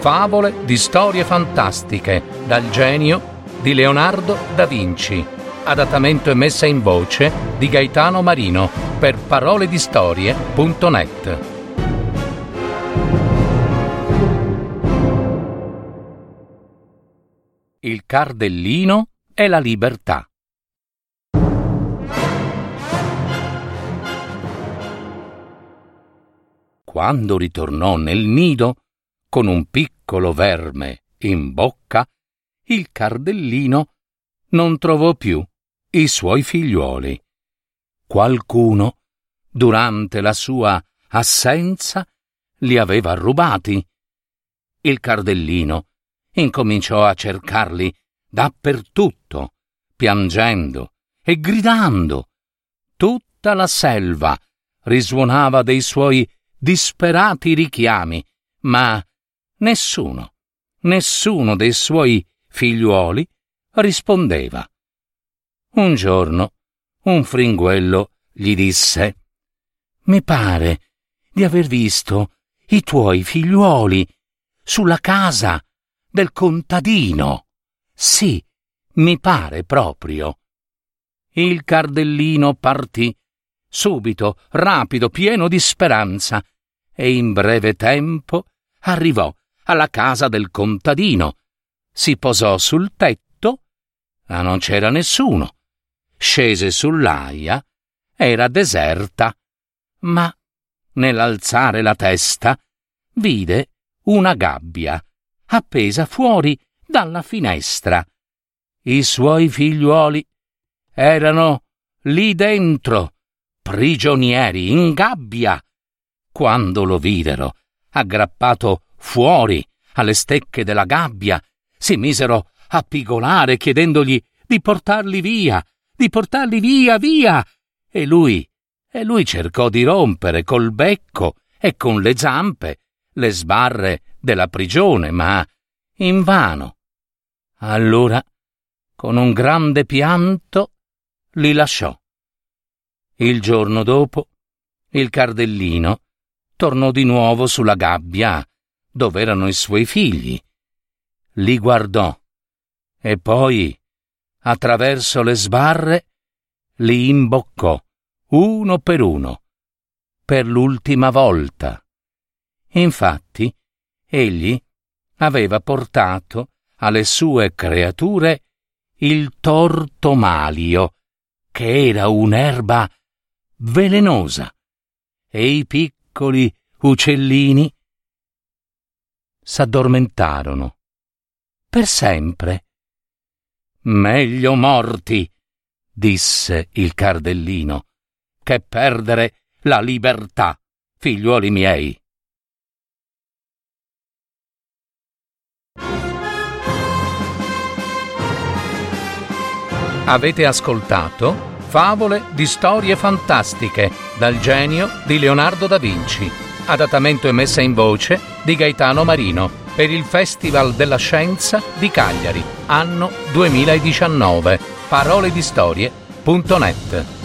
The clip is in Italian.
Favole di storie fantastiche dal genio di Leonardo da Vinci. Adattamento e messa in voce di Gaetano Marino per paroledistorie.net. Il cardellino e la libertà. Quando ritornò nel nido, con un piccolo verme in bocca, il cardellino non trovò più i suoi figliuoli. Qualcuno, durante la sua assenza, li aveva rubati. Il cardellino incominciò a cercarli dappertutto, piangendo e gridando. Tutta la selva risuonava dei suoi disperati richiami, ma nessuno, nessuno dei suoi figliuoli rispondeva. Un giorno un fringuello gli disse Mi pare di aver visto i tuoi figliuoli sulla casa del contadino. Sì, mi pare proprio. Il cardellino partì subito, rapido, pieno di speranza, e in breve tempo arrivò alla casa del contadino. Si posò sul tetto, ma non c'era nessuno. Scese sull'aia, era deserta, ma nell'alzare la testa vide una gabbia appesa fuori dalla finestra. I suoi figliuoli erano lì dentro, prigionieri in gabbia. Quando lo videro, aggrappato fuori alle stecche della gabbia, si misero a pigolare chiedendogli di portarli via, di portarli via, via. E lui, e lui cercò di rompere col becco e con le zampe le sbarre della prigione, ma invano. Allora, con un grande pianto, li lasciò. Il giorno dopo, il cardellino tornò di nuovo sulla gabbia dove erano i suoi figli. Li guardò e poi, attraverso le sbarre, li imboccò uno per uno, per l'ultima volta. Infatti, egli aveva portato alle sue creature il tortomalio, che era un'erba velenosa, e i piccoli uccellini s'addormentarono per sempre. Meglio morti, disse il cardellino, che perdere la libertà, figliuoli miei. Avete ascoltato Favole di storie fantastiche dal genio di Leonardo da Vinci. Adattamento e messa in voce di Gaetano Marino per il Festival della Scienza di Cagliari, anno 2019. Paroledistorie.net